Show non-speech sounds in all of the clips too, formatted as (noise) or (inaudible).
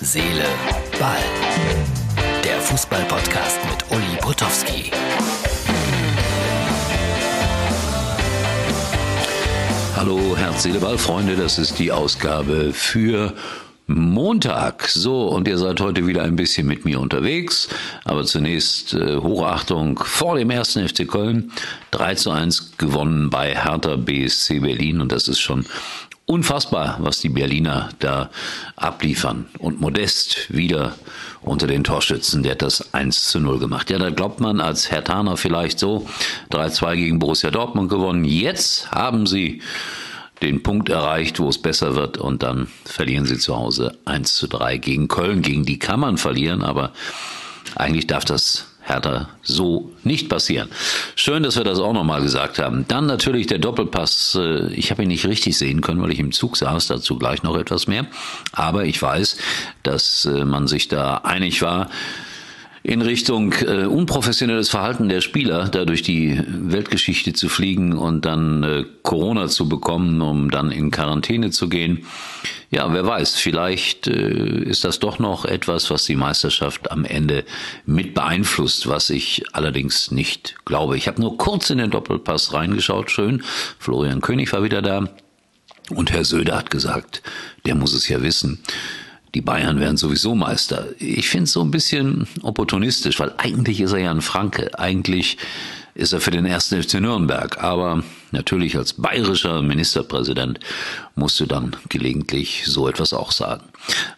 Seele, Ball. Der Fußball-Podcast mit Uli Potowski. Hallo, Herz, Seele, Ball, Freunde. Das ist die Ausgabe für Montag. So, und ihr seid heute wieder ein bisschen mit mir unterwegs. Aber zunächst äh, Hochachtung vor dem ersten FC Köln. 3 zu 1 gewonnen bei Hertha BSC Berlin. Und das ist schon unfassbar, was die Berliner da abliefern. Und Modest wieder unter den Torschützen, der hat das 1 zu 0 gemacht. Ja, da glaubt man als Herr Taner vielleicht so, 3-2 gegen Borussia Dortmund gewonnen. Jetzt haben sie den Punkt erreicht, wo es besser wird und dann verlieren sie zu Hause 1 zu 3 gegen Köln. Gegen die kann man verlieren, aber eigentlich darf das Hertha so nicht passieren. Schön, dass wir das auch nochmal gesagt haben. Dann natürlich der Doppelpass. Äh, ich habe ihn nicht richtig sehen können, weil ich im Zug saß. Dazu gleich noch etwas mehr. Aber ich weiß, dass äh, man sich da einig war, in Richtung äh, unprofessionelles Verhalten der Spieler, da durch die Weltgeschichte zu fliegen und dann äh, Corona zu bekommen, um dann in Quarantäne zu gehen. Ja, wer weiß, vielleicht äh, ist das doch noch etwas, was die Meisterschaft am Ende mit beeinflusst, was ich allerdings nicht glaube. Ich habe nur kurz in den Doppelpass reingeschaut, schön. Florian König war wieder da. Und Herr Söder hat gesagt, der muss es ja wissen die Bayern werden sowieso Meister. Ich finde es so ein bisschen opportunistisch, weil eigentlich ist er ja ein Franke. Eigentlich ist er für den ersten FC Nürnberg. Aber natürlich als bayerischer Ministerpräsident musst du dann gelegentlich so etwas auch sagen.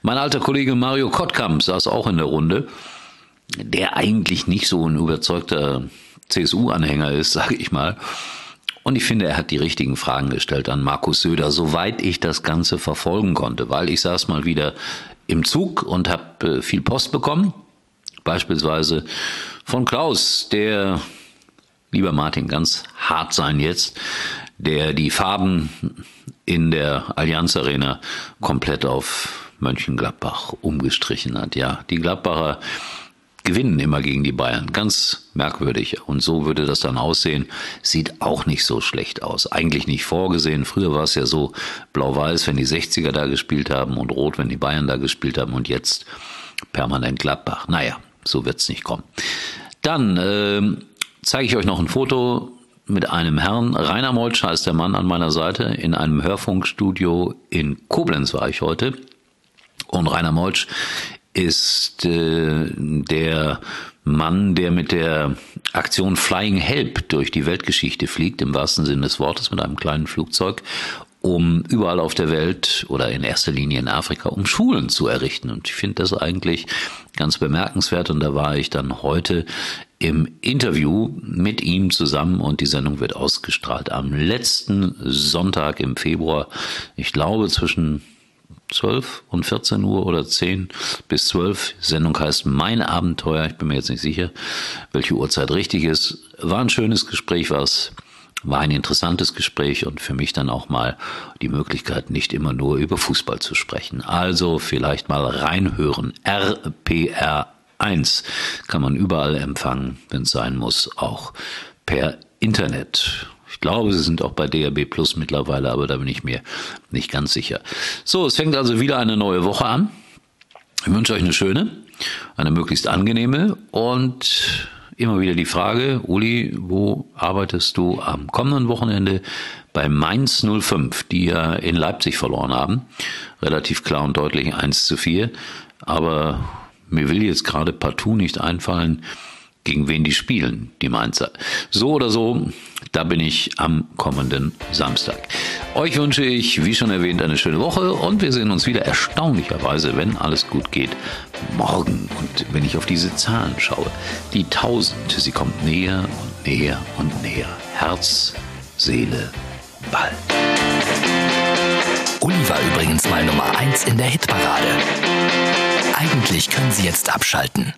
Mein alter Kollege Mario Kottkamp saß auch in der Runde, der eigentlich nicht so ein überzeugter CSU-Anhänger ist, (laughs) sage ich mal. Und ich finde, er hat die richtigen Fragen gestellt an Markus Söder, soweit ich das Ganze verfolgen konnte, weil ich saß mal wieder im Zug und habe äh, viel Post bekommen, beispielsweise von Klaus, der, lieber Martin, ganz hart sein jetzt, der die Farben in der Allianz Arena komplett auf Mönchengladbach umgestrichen hat. Ja, die Gladbacher gewinnen immer gegen die Bayern. Ganz merkwürdig. Und so würde das dann aussehen. Sieht auch nicht so schlecht aus. Eigentlich nicht vorgesehen. Früher war es ja so blau-weiß, wenn die 60er da gespielt haben und rot, wenn die Bayern da gespielt haben und jetzt permanent Gladbach. Naja, so wird's nicht kommen. Dann äh, zeige ich euch noch ein Foto mit einem Herrn. Rainer Moltsch heißt der Mann an meiner Seite. In einem Hörfunkstudio in Koblenz war ich heute. Und Rainer Moltsch ist äh, der Mann, der mit der Aktion Flying Help durch die Weltgeschichte fliegt, im wahrsten Sinne des Wortes, mit einem kleinen Flugzeug, um überall auf der Welt oder in erster Linie in Afrika, um Schulen zu errichten. Und ich finde das eigentlich ganz bemerkenswert. Und da war ich dann heute im Interview mit ihm zusammen und die Sendung wird ausgestrahlt am letzten Sonntag im Februar. Ich glaube zwischen 12 und 14 Uhr oder 10 bis 12. Die Sendung heißt Mein Abenteuer. Ich bin mir jetzt nicht sicher, welche Uhrzeit richtig ist. War ein schönes Gespräch, war es. War ein interessantes Gespräch und für mich dann auch mal die Möglichkeit, nicht immer nur über Fußball zu sprechen. Also vielleicht mal reinhören. RPR 1 kann man überall empfangen, wenn es sein muss, auch per Internet. Ich glaube, sie sind auch bei DRB Plus mittlerweile, aber da bin ich mir nicht ganz sicher. So, es fängt also wieder eine neue Woche an. Ich wünsche euch eine schöne, eine möglichst angenehme und immer wieder die Frage, Uli, wo arbeitest du am kommenden Wochenende bei Mainz 05, die ja in Leipzig verloren haben? Relativ klar und deutlich 1 zu 4. Aber mir will jetzt gerade partout nicht einfallen, gegen wen die spielen, die Mainzer. So oder so, da bin ich am kommenden Samstag. Euch wünsche ich, wie schon erwähnt, eine schöne Woche und wir sehen uns wieder erstaunlicherweise, wenn alles gut geht, morgen. Und wenn ich auf diese Zahlen schaue, die 1000, sie kommt näher und näher und näher. Herz, Seele, Ball. Uli war übrigens mal Nummer 1 in der Hitparade. Eigentlich können Sie jetzt abschalten.